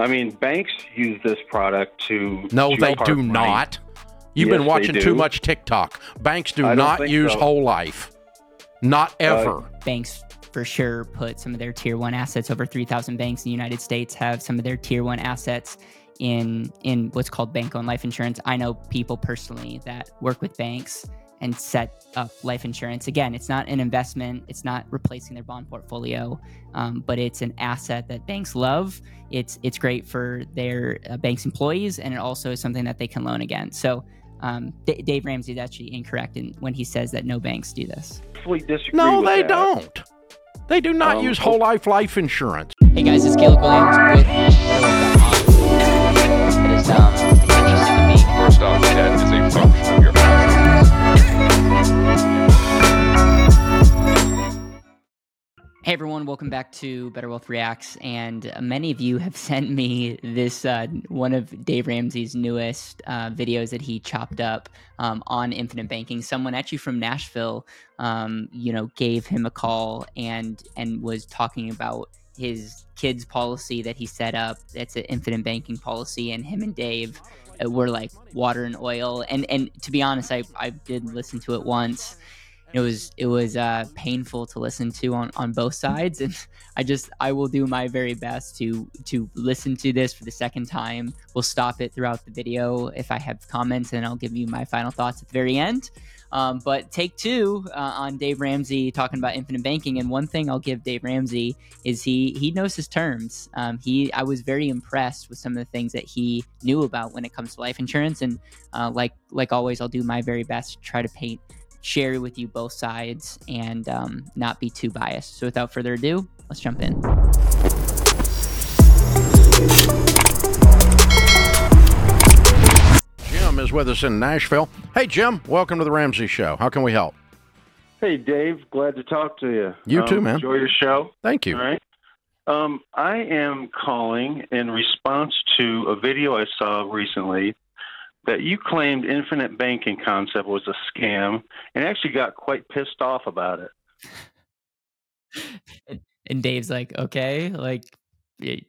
I mean, banks use this product to. No, to they do money. not. You've Yes, been watching too much TikTok. Banks do don't use so. whole life. Not uh, ever. banks for sure put some of their tier one assets over 3000 banks in the united states have some of their tier one assets in in what's called bank owned life insurance i know people personally that work with banks and set up life insurance again it's not an investment it's not replacing their bond portfolio um, but it's an asset that banks love it's it's great for their uh, bank's employees and it also is something that they can loan again. so um, D- Dave Ramsey is actually incorrect in, when he says that no banks do this. No, they that. don't. They do not Um, use whole life life insurance. Hey guys, it's Caleb Guilliams with Hey everyone, welcome back to Better Wealth Reacts. And uh, many of you have sent me this uh, one of Dave Ramsey's newest uh, videos that he chopped up um, on infinite banking. Someone actually from Nashville, um, you know, gave him a call and and was talking about his kids policy that he set up. It's an infinite banking policy, and him and Dave uh, were like water and oil. And and to be honest, I I did listen to it once it was it was uh, painful to listen to on, on both sides and i just i will do my very best to to listen to this for the second time. We'll stop it throughout the video if i have comments and i'll give you my final thoughts at the very end. Um, but take two uh, on dave ramsey talking about infinite banking and one thing i'll give dave ramsey is he he knows his terms. Um, he i was very impressed with some of the things that he knew about when it comes to life insurance and uh, like like always i'll do my very best to try to paint share with you both sides and um, not be too biased. So without further ado, let's jump in. Jim is with us in Nashville. Hey, Jim, welcome to the Ramsey Show. How can we help? Hey, Dave. Glad to talk to you. You Um, too, man. Enjoy your show. Thank you. All right. Um, I am calling in response to a video I saw recently that you claimed infinite banking concept was a scam and actually got quite pissed off about it. And Dave's like, okay, like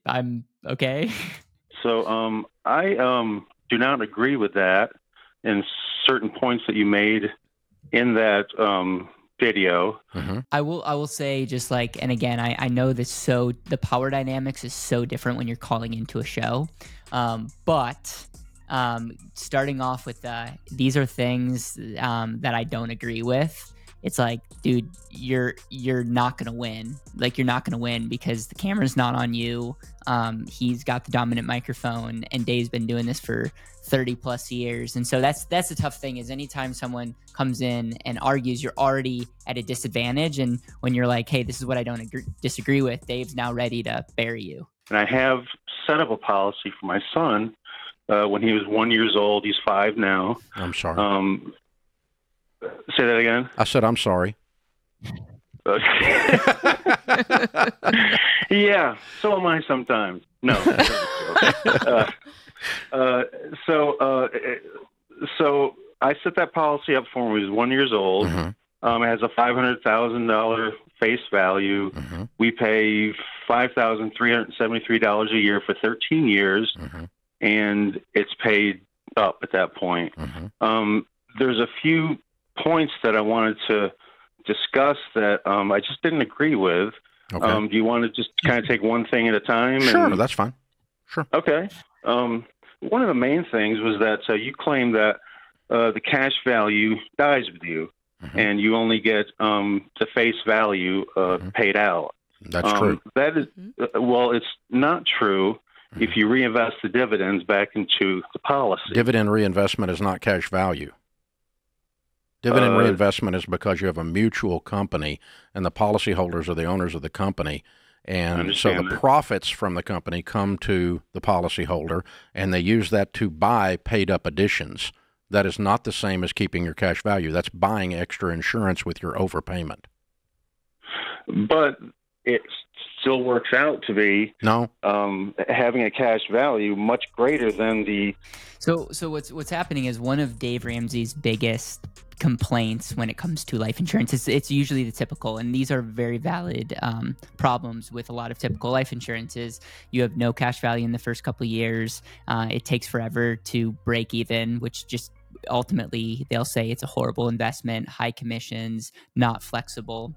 I'm okay. So um, I um, do not agree with that and certain points that you made in that um, video. hmm I will I will say just like and again I, I know this so the power dynamics is so different when you're calling into a show. Um, but um, starting off with uh, these are things um, that I don't agree with. It's like, dude, you're you're not gonna win. Like you're not gonna win because the camera's not on you. Um, he's got the dominant microphone, and Dave's been doing this for 30 plus years. And so that's that's the tough thing is anytime someone comes in and argues, you're already at a disadvantage. And when you're like, hey, this is what I don't agree, disagree with, Dave's now ready to bury you. And I have set up a policy for my son uh, when he was one years old. He's five now. I'm sorry. Um, say that again. I said I'm sorry. Yeah, so am I sometimes. No. uh, uh, so, uh, so I set that policy up for him when he was one years old. hmm Um, it has a five hundred thousand dollar face value. hmm We pay five thousand three hundred seventy-three dollars a year for thirteen years, hmm and it's paid up at that point. hmm Um, there's a few points that I wanted to discuss that um, I just didn't agree with. Okay. Um, do you want to just kind of take one thing at a time? sure, and- that's fine. Sure. Okay. Um, one of the main things was that uh, you claim that uh, the cash value dies with you, Mhm. and you only get um, the face value uh, Mhm. paid out. That's um, true. That is, uh, well, it's not true if you reinvest the dividends back into the policy. Dividend reinvestment is not cash value. Dividend Uh, reinvestment is because you have a mutual company and the policyholders are the owners of the company. And so the that. profits from the company come to the policyholder and they use that to buy paid up additions. That is not the same as keeping your cash value. That's buying extra insurance with your overpayment. But it still works out to be No, um, having a cash value much greater than the So so what's what's happening is one of Dave Ramsey's biggest complaints when it comes to life insurance. It's it's usually the typical, and these are very valid um, problems with a lot of typical life insurances. You have no cash value in the first couple of years. Uh, it takes forever to break even, which just ultimately they'll say it's a horrible investment, high commissions, not flexible.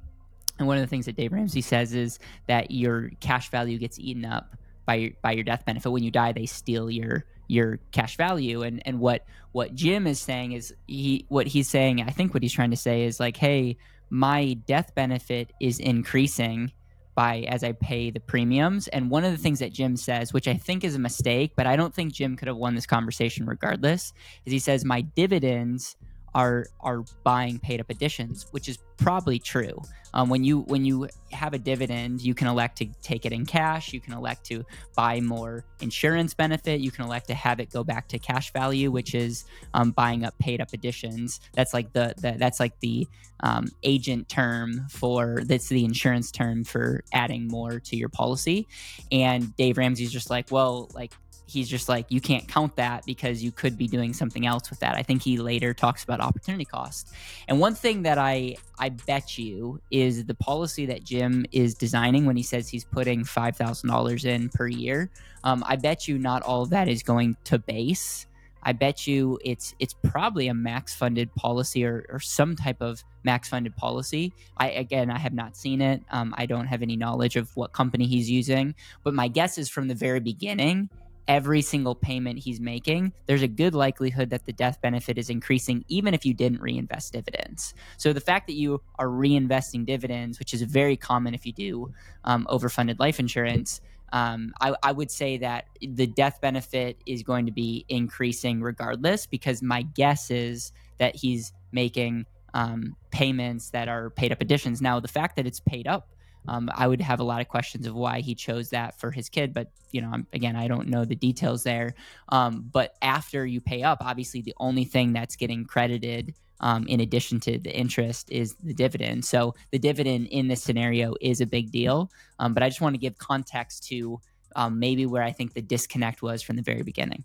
And one of the things that Dave Ramsey says is that your cash value gets eaten up by your, by your death benefit. When you die, they steal your your cash value. And and what what Jim is saying is he what he's saying. I think what he's trying to say is like, hey, my death benefit is increasing by as I pay the premiums. And one of the things that Jim says, which I think is a mistake, but I don't think Jim could have won this conversation regardless, is he says my dividends are are buying paid up additions, which is probably true. Um, when you when you have a dividend, you can elect to take it in cash. You can elect to buy more insurance benefit. You can elect to have it go back to cash value, which is um, buying up paid up additions. That's like the, the that's like the um, agent term for that's the insurance term for adding more to your policy. And Dave Ramsey's just like, well, like he's just like you can't count that because you could be doing something else with that. I think he later talks about opportunity cost. And one thing that I I bet you is the policy that Jim is designing when he says he's putting five thousand dollars in per year. Um, I bet you not all of that is going to base. I bet you it's it's probably a max funded policy or, or some type of max funded policy. I again I have not seen it. Um, I don't have any knowledge of what company he's using, but my guess is from the very beginning every single payment he's making, there's a good likelihood that the death benefit is increasing, even if you didn't reinvest dividends. So the fact that you are reinvesting dividends, which is very common if you do um, overfunded life insurance, um, I, I would say that the death benefit is going to be increasing regardless, because my guess is that he's making um, payments that are paid up additions. Now, the fact that it's paid up um, I would have a lot of questions of why he chose that for his kid, but you know, I'm, again, I don't know the details there. Um, but after you pay up, obviously, the only thing that's getting credited um, in addition to the interest is the dividend. So the dividend in this scenario is a big deal. Um, but I just want to give context to um, maybe where I think the disconnect was from the very beginning.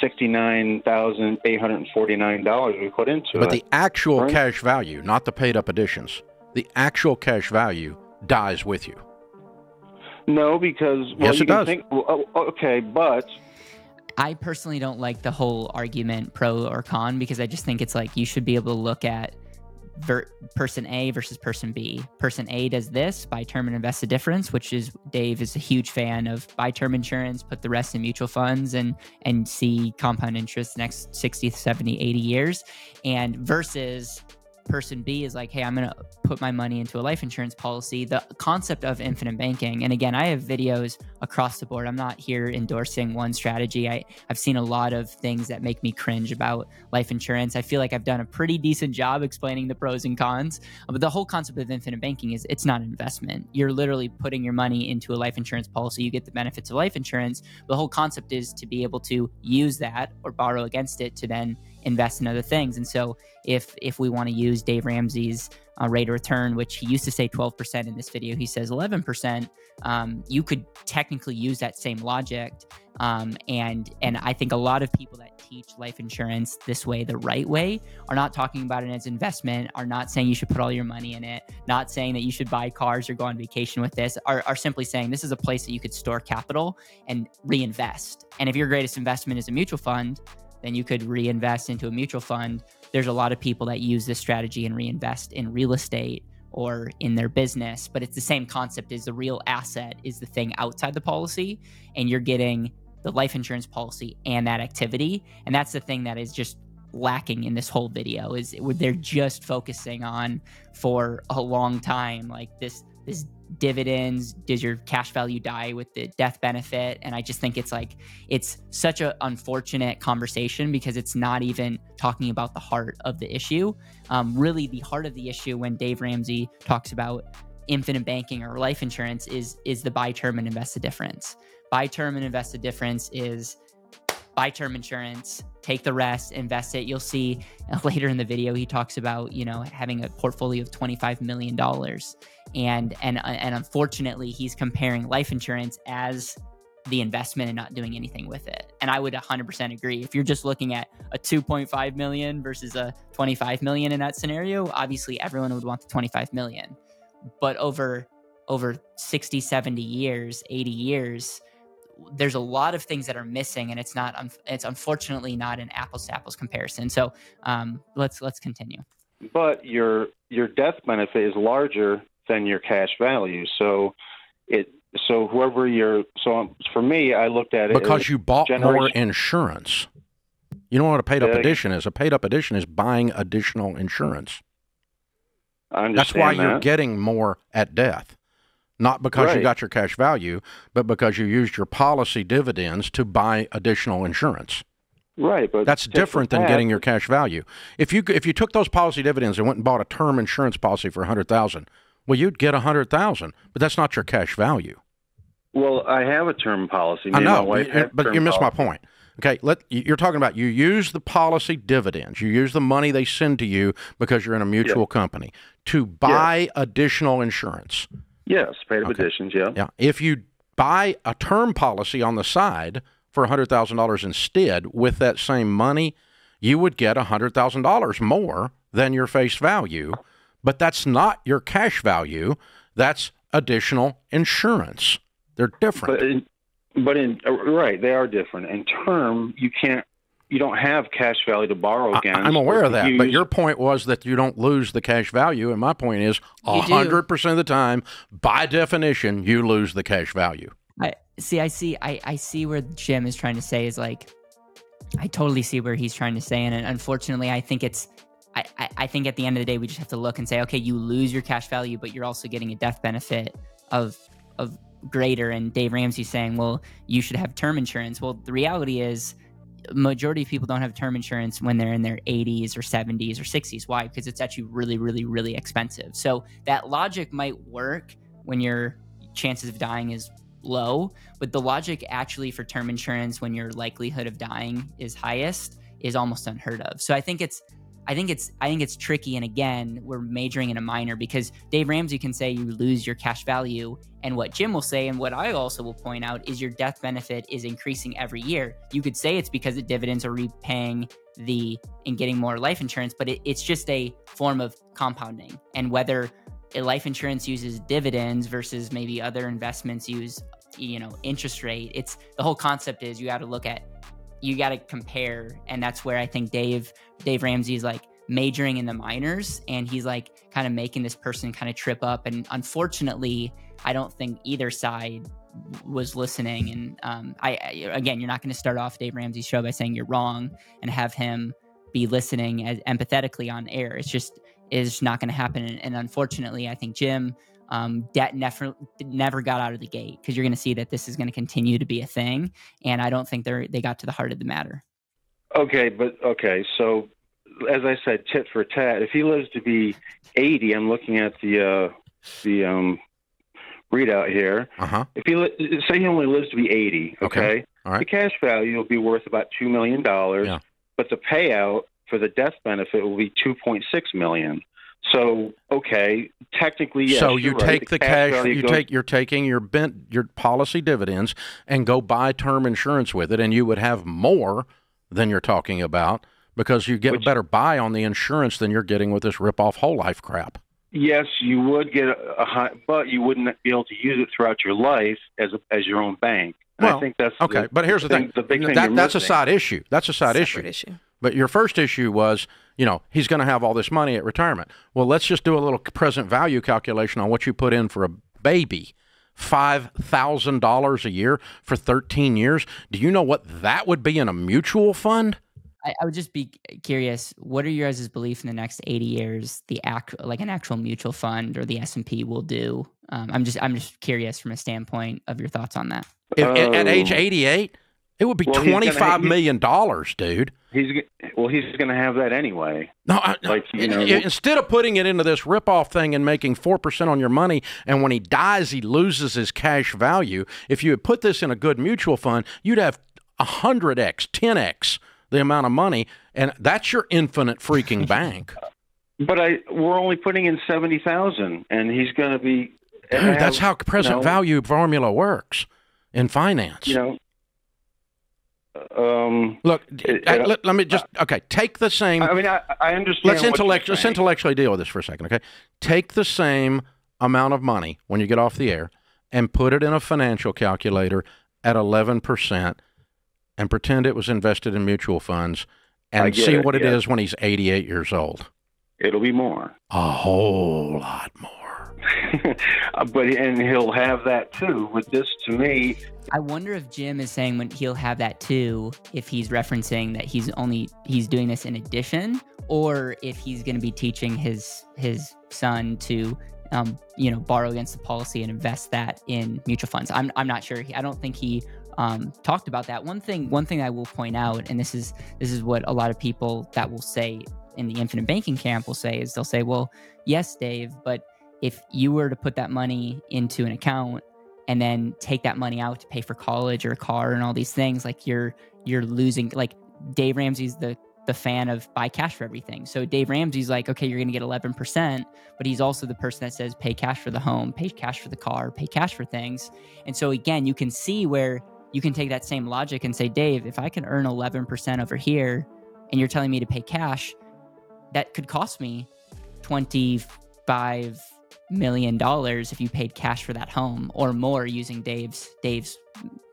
sixty-nine thousand eight hundred and forty-nine dollars we put into but it. the actual Right. cash value, not the paid up additions, the actual cash value dies with you. no, because well, Yes, it does. Think, well, oh, oh, okay, but I personally don't like the whole argument pro or con because I just think it's like you should be able to look at ver- person A versus person B. Person A does this buy term and invest the difference, which is Dave is a huge fan of buy term insurance, put the rest in mutual funds and and see compound interest the next 60, 70, 80 years. And versus person B is like, hey, I'm going to put my money into a life insurance policy. The concept of infinite banking, and again, I have videos across the board. I'm not here endorsing one strategy. I, I've seen a lot of things that make me cringe about life insurance. I feel like I've done a pretty decent job explaining the pros and cons. Uh, but the whole concept of infinite banking is it's not an investment. You're literally putting your money into a life insurance policy. You get the benefits of life insurance. The whole concept is to be able to use that or borrow against it to then invest in other things. And so if if we want to use Dave Ramsey's uh, rate of return, which he used to say 12% in this video, he says 11%. Um, you could technically use that same logic, um, and and I think a lot of people that teach life insurance this way, the right way, are not talking about it as investment, are not saying you should put all your money in it, not saying that you should buy cars or go on vacation with this, are, are simply saying this is a place that you could store capital and reinvest. And if your greatest investment is a mutual fund, then you could reinvest into a mutual fund. There's a lot of people that use this strategy and reinvest in real estate or in their business, but it's the same concept is the real asset is the thing outside the policy and you're getting the life insurance policy and that activity. And that's the thing that is just lacking in this whole video is they're just focusing on for a long time like this this dividends does your cash value die with the death benefit? And i just think it's like it's such an unfortunate conversation because it's not even talking about the heart of the issue. Um, really the heart of the issue when dave ramsey talks about infinite banking or life insurance is is the buy term and invest the difference. Buy term and invest the difference is buy term insurance, take the rest, invest it. You'll see later in the video he talks about you know having a portfolio of twenty five million dollars, and and uh, and unfortunately he's comparing life insurance as the investment and not doing anything with it. And I would 100% agree. If you're just looking at a 2.5 million versus a 25 million in that scenario, obviously everyone would want the 25 million. But over over 60, 70 years, 80 years, there's a lot of things that are missing and it's not it's unfortunately not an apples to apples comparison. So, um, let's let's continue. But your your death benefit is larger than your cash value. So it so whoever you're so for me i looked at it because you bought more insurance you know what a paid up addition is a paid up addition is buying additional insurance that's why that. you're getting more at death not because right. you got your cash value but because you used your policy dividends to buy additional insurance right but that's different than getting your cash value if you if you took those policy dividends and went and bought a term insurance policy for a 100000 well you'd get a 100000 but that's not your cash value well, I have a term policy. Me I know, but you missed policy. my point. Okay, let you're talking about you use the policy dividends. You use the money they send to you because you're in a mutual company to buy additional insurance. Yes, paid okay. additions. Yeah. Yeah. If you buy a term policy on the side for hundred thousand dollars instead with that same money, you would get hundred thousand dollars more than your face value. But that's not your cash value. That's additional insurance. They're different. But in, but in uh, right, they are different. In term, you can't. You don't have cash value to borrow against. I, am aware of that, use. but your point was that you don't lose the cash value, and my point is hundred percent of the time, by definition, you lose the cash value. I see. I see. I, I see where Jim is trying to say is like, I totally see where he's trying to say, and unfortunately, I think it's I, I, think at the end of the day, we just have to look and say, okay, you lose your cash value, but you're also getting a death benefit of of greater and Dave Ramsey saying, well, you should have term insurance. Well, the reality is majority of people don't have term insurance when they're in their 80s or 70s or 60s. Why? Because it's actually really, really, really expensive. So that logic might work when your chances of dying is low, but the logic actually for term insurance when your likelihood of dying is highest is almost unheard of. So I think it's I think it's I think it's tricky. And again, we're majoring in a minor because Dave Ramsey can say you lose your cash value, and what Jim will say, and what I also will point out is your death benefit is increasing every year. You could say it's because the dividends are repaying the and getting more life insurance, but it, it's just a form of compounding. And whether a life insurance uses dividends versus maybe other investments use you know interest rate it's the whole concept is you got to look at you got to compare and that's where i think dave dave Ramsey is like majoring in the minors and he's like kind of making this person kind of trip up and unfortunately i don't think either side was listening and um, I, I, again you're not going to start off dave ramsey's show by saying you're wrong and have him be listening as empathetically on air. It's just is not going to happen and, and unfortunately i think jim um, debt never never got out of the gate because you're going to see that this is going to continue to be a thing, and I don't think they they got to the heart of the matter. Okay, but okay, so as I said, tit for tat. If he lives to be 80, I'm looking at the uh, the um, readout here. Uh-huh. If he li- say he only lives to be 80, okay, okay. All right. the cash value will be worth about two million dollars, yeah. but the payout for the death benefit will be 2.6 million. So okay, technically, yes. So you take right. the, the cash, cash you goes, take you're taking your bent your policy dividends and go buy term insurance with it, and you would have more than you're talking about because you get which, a better buy on the insurance than you're getting with this rip off whole life crap. Yes, you would get a, a high, but you wouldn't be able to use it throughout your life as a, as your own bank. well, I think that's okay. The, but here's the thing: the big thing that, that's missing. a side issue. That's a side issue. issue. But your first issue was, you know, he's going to have all this money at retirement. Well, let's just do a little present value calculation on what you put in for a baby. $5,000 a year for 13 years. Do you know what that would be in a mutual fund? I, I would just be curious. What are your guys' belief in the next 80 years, the act, like an actual mutual fund or the S&P will do? Um, I'm just, I'm just curious from a standpoint of your thoughts on that. If, at age 88, it would be well, twenty-five million dollars, dude. He's well, he's going to have that anyway. No, I, like you know, instead of putting it into this rip-off thing and making four percent on your money, and when he dies, he loses his cash value. If you had put this in a good mutual fund, you'd have 100x, 10x the amount of money, and that's your infinite freaking bank. But I we're only putting in seventy thousand, and he's going to be. Dude, that's how present know- value formula works in finance. You know. Um, Look, uh, it- let, let me just okay. Take the same. I mean, I, I understand. let's you're let's intellectually deal with this for a second. Okay, take the same amount of money when you get off the air and put it in a financial calculator at eleven percent, and pretend it was invested in mutual funds, and see it, what it is when he's eighty-eight years old. It'll be more. A whole lot more. but and he'll have that too. With this, to me, I wonder if Jim is saying when he'll have that too, if he's referencing that he's only he's doing this in addition, or if he's going to be teaching his his son to, um, you know, borrow against the policy and invest that in mutual funds. I'm I'm not sure. I don't think he um, talked about that. One thing one thing I will point out, and this is this is what a lot of people that will say in the infinite banking camp will say is they'll say, well, yes, Dave, but if you were to put that money into an account and then take that money out to pay for college or a car and all these things like you're you're losing like Dave Ramsey's the the fan of buy cash for everything. So Dave Ramsey's like, okay, you're going to get 11%, but he's also the person that says pay cash for the home, pay cash for the car, pay cash for things. And so again, you can see where you can take that same logic and say, Dave, if I can earn 11% over here and you're telling me to pay cash, that could cost me 25 million dollars if you paid cash for that home or more using Dave's Dave's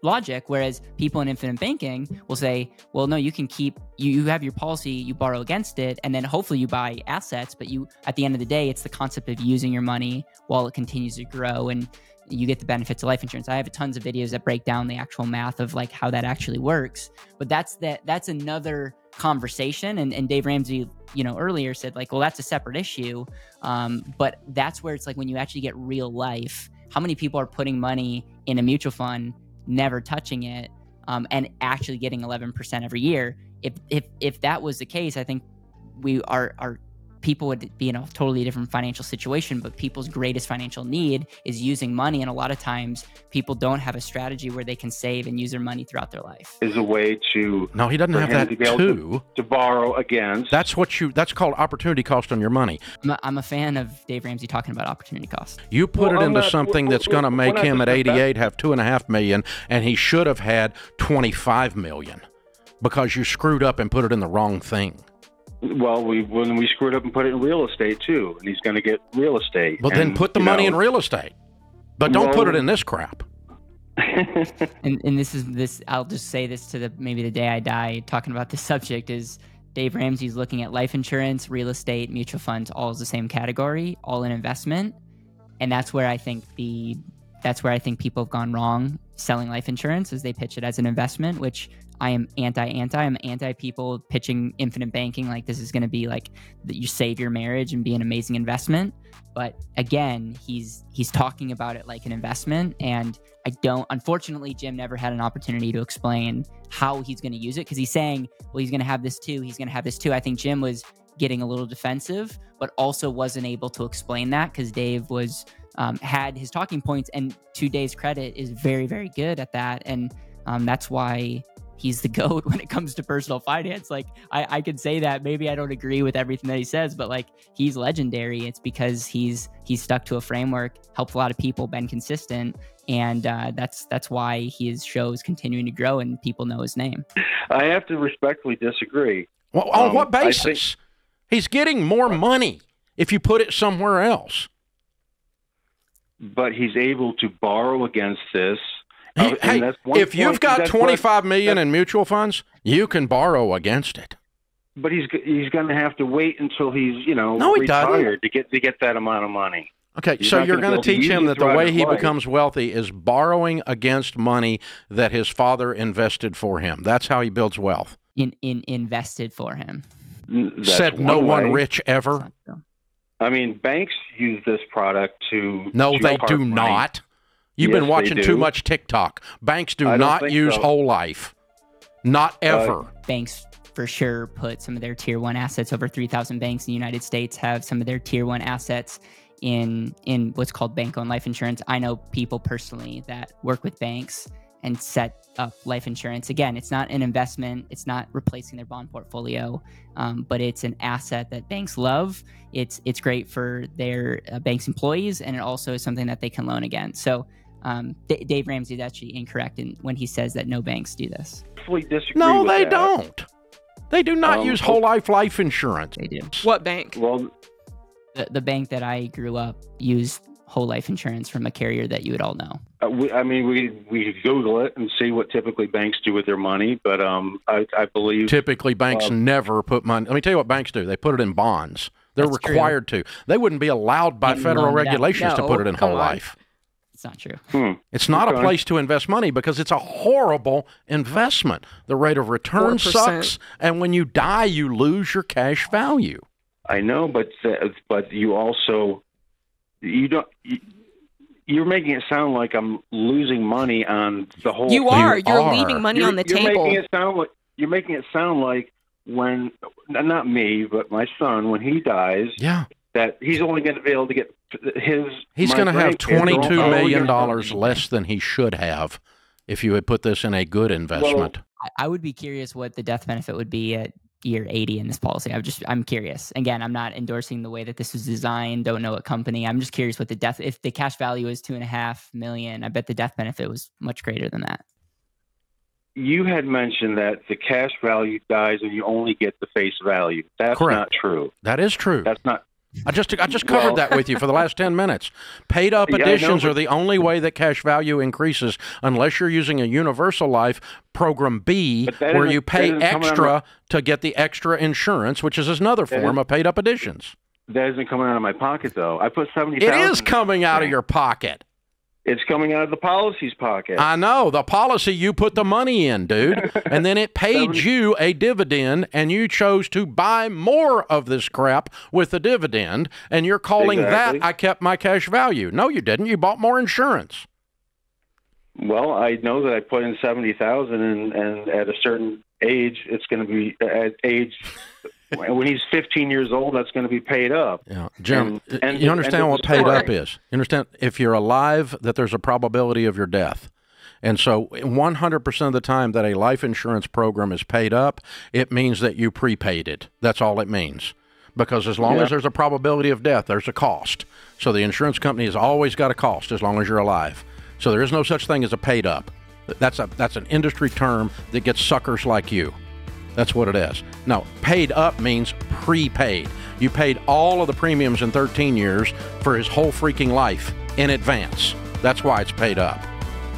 logic. Whereas people in infinite banking will say well no you can keep you, you have your policy you borrow against it and then hopefully you buy assets but you at the end of the day it's the concept of using your money while it continues to grow and you get the benefits of life insurance. I have tons of videos that break down the actual math of like how that actually works. But that's that that's another conversation and, and dave ramsey you know earlier said like well that's a separate issue. Um, but that's where it's like when you actually get real life how many people are putting money in a mutual fund never touching it um, and actually getting 11% every year? If if if that was the case i think we are our people would be in a totally different financial situation but people's greatest financial need is using money and a lot of times people don't have a strategy where they can save and use their money throughout their life is a way to No, he doesn't have that to be able to- too. to borrow against. That's what you. That's called opportunity cost on your money. I'm a, I'm a fan of dave ramsey talking about opportunity cost You put Well, it I'm into not- something we're- that's going to we're- make him at 88 have two and a half million, and he should have had 25 million because you screwed up and put it in the wrong thing. Well, we when we screwed up and put it in real estate too, and he's going to get real estate. Well, then put the money know, in real estate, but don't put it in this crap. and and this is this I'll just say this to the maybe the day I die talking about this subject is Dave Ramsey's looking at life insurance, real estate, mutual funds, all as the same category, all in investment. And that's where I think the that's where I think people have gone wrong selling life insurance is they pitch it as an investment, which I am anti anti. I'm anti people pitching infinite banking like this is going to be like that you save your marriage and be an amazing investment. But again, he's he's talking about it like an investment, and I don't. Unfortunately, Jim never had an opportunity to explain how he's going to use it because he's saying, well, he's going to have this too. He's going to have this too. I think Jim was getting a little defensive, but also wasn't able to explain that because Dave was um, had his talking points, and to Dave's credit, is very very good at that, and um, that's why he's the goat when it comes to personal finance. Like I, I could say that maybe I don't agree with everything that he says, but like he's legendary. It's because he's he's stuck to a framework, helped a lot of people, been consistent, and uh, that's that's why his show is continuing to grow and people know his name. I have to respectfully disagree. Well, on Um, what basis? think- He's getting more money if you put it somewhere else. But he's able to borrow against this. He- Uh, hey, that's one if you've got that's what- 25 million in mutual funds, you can borrow against it. but he's he's going to have to wait until he's you know No, he doesn't. retired to get to get that amount of money. Okay, He's so you're gonna going to be able to teach him that the way he life. becomes wealthy is borrowing against money that his father invested for him. That's how he builds wealth. In in invested for him. That's Said no one way. rich It's ever. Not true. I mean, banks use this product to No, they do money. not. You've Yes, been watching too much TikTok. Banks do don't use so. whole life. Not uh, ever. banks for sure put some of their tier one assets over 3000 banks in the united states have some of their tier one assets in in what's called bank owned life insurance i know people personally that work with banks and set up life insurance. Again, it's not an investment, it's not replacing their bond portfolio, um, but it's an asset that banks love. It's it's great for their uh, bank's employees, and it also is something that they can loan again. So. Um, D- Dave Ramsey is actually incorrect in, when he says that no banks do this. No, they that. don't. They do not Um, use whole life life insurance. They do. What bank? Well, The, the bank that I grew up used whole life insurance from a carrier that you would all know. Uh, we, I mean, we we could Google it and see what typically banks do with their money, but um, I, I believe Typically, banks Um, never put money. Let me tell you what banks do. They put it in bonds. They're That's true. required to. They wouldn't be allowed by Can't federal loan it out. regulations to put it in whole on. life. It's not true. hmm, It's not a place to invest money because it's a horrible investment. The rate of return 4%. sucks, and when you die, you lose your cash value. I know, but uh, but you also you don't. You, you're making it sound like I'm losing money on the whole. You thing. are. You You're are. leaving money You're- on the you're table. Making it sound like you're making it sound like when not me, but my son when he dies Yeah, that he's only going to be able to get his. he's going to have grandkids are twenty-two only million gonna- dollars less than he should have if you had put this in a good investment. I, I would be curious what the death benefit would be at year 80 in this policy. I'm just I'm curious. Again, I'm not endorsing the way that this was designed. Don't know what company. I'm just curious what the death if the cash value is two and a half million. I bet the death benefit was much greater than that. You had mentioned that the cash value dies and you only get the face value. That's Correct. not true. that is true. That's not. I just I just covered Well- that with you for the last 10 minutes. Paid up Yeah, know, additions but- are the only way that cash value increases unless you're using a universal life program B where you pay extra to get the extra insurance, which is another form of paid up additions. That isn't coming out of my pocket though. I put seventy It is coming out of your pocket. It's coming out of the policy's pocket. I know the policy you put the money in, dude, and then it paid you a dividend, and you chose to buy more of this crap with the dividend, and you're calling Exactly. that I kept my cash value. No, you didn't. You bought more insurance. well, I know that I put in seventy thousand, and and at a certain age, it's going to be at age when he's fifteen years old. That's going to be paid up. Yeah, Jim, And- and- you understand and what paid up is? You understand if you're alive that there's a probability of your death. And so 100% of the time that a life insurance program is paid up, it means that you prepaid it. That's all it means. Because as long Yeah. as there's a probability of death, there's a cost. So the insurance company has always got a cost as long as you're alive. So there is no such thing as a paid up. That's a that's an industry term that gets suckers like you. That's what it is. No, paid up means prepaid. You paid all of the premiums in 13 years for his whole freaking life in advance. That's why it's paid up.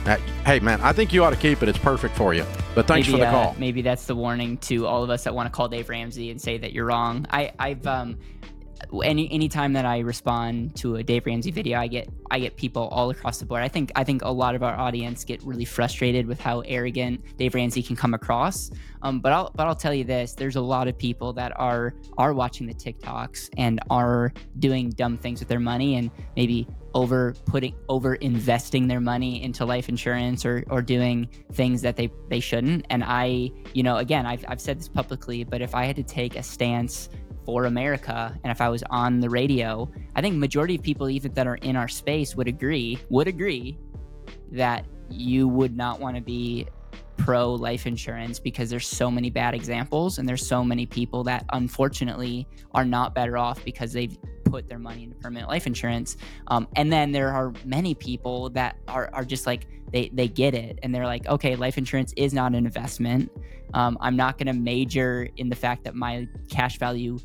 Uh, hey, man, I think you ought to keep it. It's perfect for you. But thanks maybe, for the uh, call. maybe that's the warning to all of us that want to call Dave Ramsey and say that you're wrong. I, I've um, any anytime that I respond to a Dave Ramsey video, I get I get people all across the board. I think I think a lot of our audience get really frustrated with how arrogant Dave Ramsey can come across. Um, but I'll but I'll tell you this: there's a lot of people that are are watching the TikToks and are doing dumb things with their money and maybe over putting over investing their money into life insurance or or doing things that they they shouldn't. And I, you know, again, I've I've said this publicly, but if I had to take a stance for America and if I was on the radio, I think majority of people even that are in our space would agree would agree that you would not want to be pro life insurance because there's so many bad examples and there's so many people that unfortunately are not better off because they've put their money into permanent life insurance. Um, and then there are many people that are, are just like they, they get it. And they're like okay life insurance is not an investment. Um, i'm not going to major in the fact that my cash value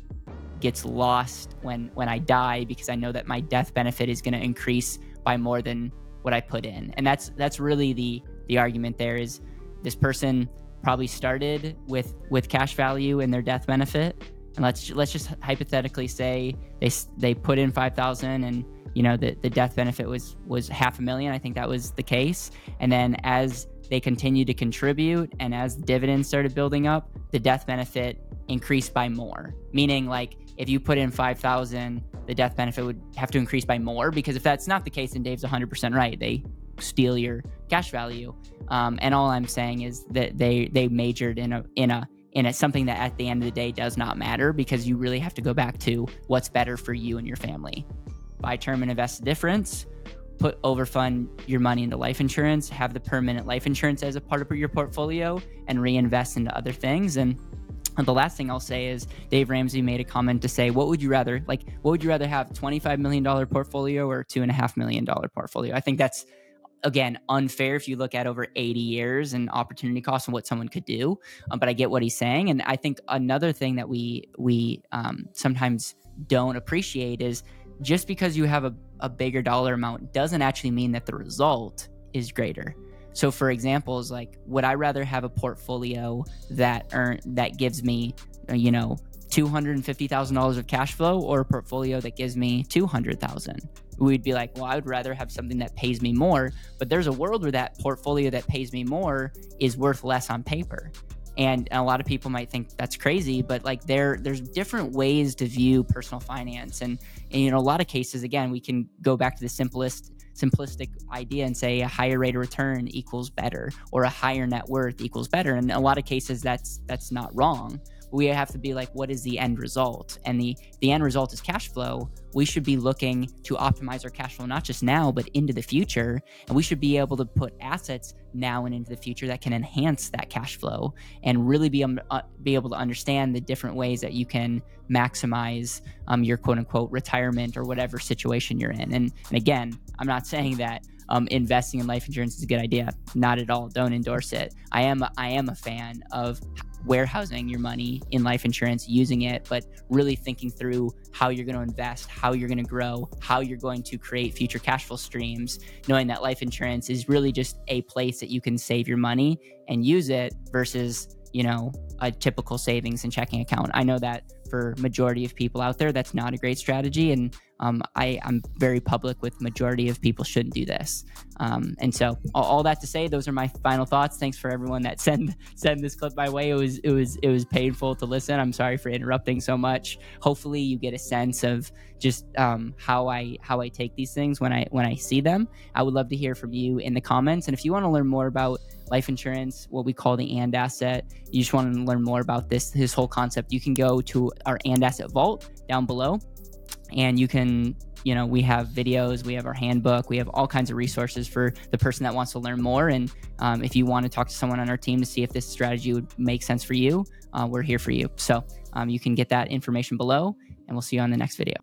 gets lost when when i die because i know that my death benefit is going to increase by more than what i put in. And that's that's really the the argument there is this person probably started with with cash value and their death benefit and let's let's just hypothetically say they they put in 5000 and you know the, the death benefit was was half a million i think that was the case. And then as they continued to contribute and as dividends started building up the death benefit increased by more. Meaning like if you put in 5000 the death benefit would have to increase by more because if that's not the case then dave's 100% right. They steal your cash value. Um, and all i'm saying is that they they majored in a in a in it's something that at the end of the day does not matter because you really have to go back to what's better for you and your family buy term and invest the difference put overfund your money into life insurance, have the permanent life insurance as a part of your portfolio, and reinvest into other things. And and the last thing I'll say is Dave Ramsey made a comment to say, what would you rather like? What would you rather have, $25 million portfolio or $2.5 million portfolio? I think that's, again, unfair if you look at over 80 years and opportunity cost and what someone could do. Um, but I get what he's saying. And I think another thing that we, we um, sometimes don't appreciate is just because you have a, a bigger dollar amount doesn't actually mean that the result is greater. So for examples, like would I rather have a portfolio that earn that gives me, uh, you know, two hundred and fifty thousand dollars of cash flow, or a portfolio that gives me two hundred thousand? We'd be like, well, I would rather have something that pays me more. But there's a world where that portfolio that pays me more is worth less on paper. And a lot of people might think that's crazy, but like there, there's different ways to view personal finance, and, and you know, a lot of cases, again, we can go back to the simplest simplistic idea and say a higher rate of return equals better or a higher net worth equals better and in a lot of cases that's that's not wrong we have to be like what is the end result and the the end result is cash flow we should be looking to optimize our cash flow not just now but into the future and we should be able to put assets now and into the future that can enhance that cash flow and really be, um, uh, be able to understand the different ways that you can maximize um, your quote unquote retirement or whatever situation you're in and, and again i'm not saying that um, investing in life insurance is a good idea. Not at all. Don't endorse it. I am I am a fan of warehousing your money in life insurance, using it, but really thinking through how you're going to invest, how you're going to grow, how you're going to create future cash flow streams, knowing that life insurance is really just a place that you can save your money and use it versus, you know, a typical savings and checking account. I know that for majority of people out there, that's not a great strategy. And um, I, am very public with majority of people shouldn't do this. Um, and so all, all, that to say, those are my final thoughts. Thanks for everyone that sent sent this clip my way. It was it was it was painful to listen. I'm sorry for interrupting so much. Hopefully you get a sense of just um, how I how I take these things when I when I see them. I would love to hear from you in the comments. And if you want to learn more about life insurance, what we call the and asset, you just want to learn more about this this whole concept, you can go to our and asset vault down below and you can you know we have videos we have our handbook we have all kinds of resources for the person that wants to learn more and um, if you want to talk to someone on our team to see if this strategy would make sense for you uh, we're here for you so um, you can get that information below and we'll see you on the next video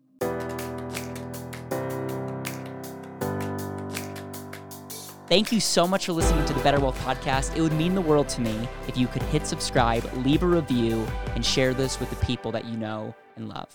Thank you so much for listening to the Better Wealth Podcast. It would mean the world to me if you could hit subscribe, leave a review, and share this with the people that you know and love.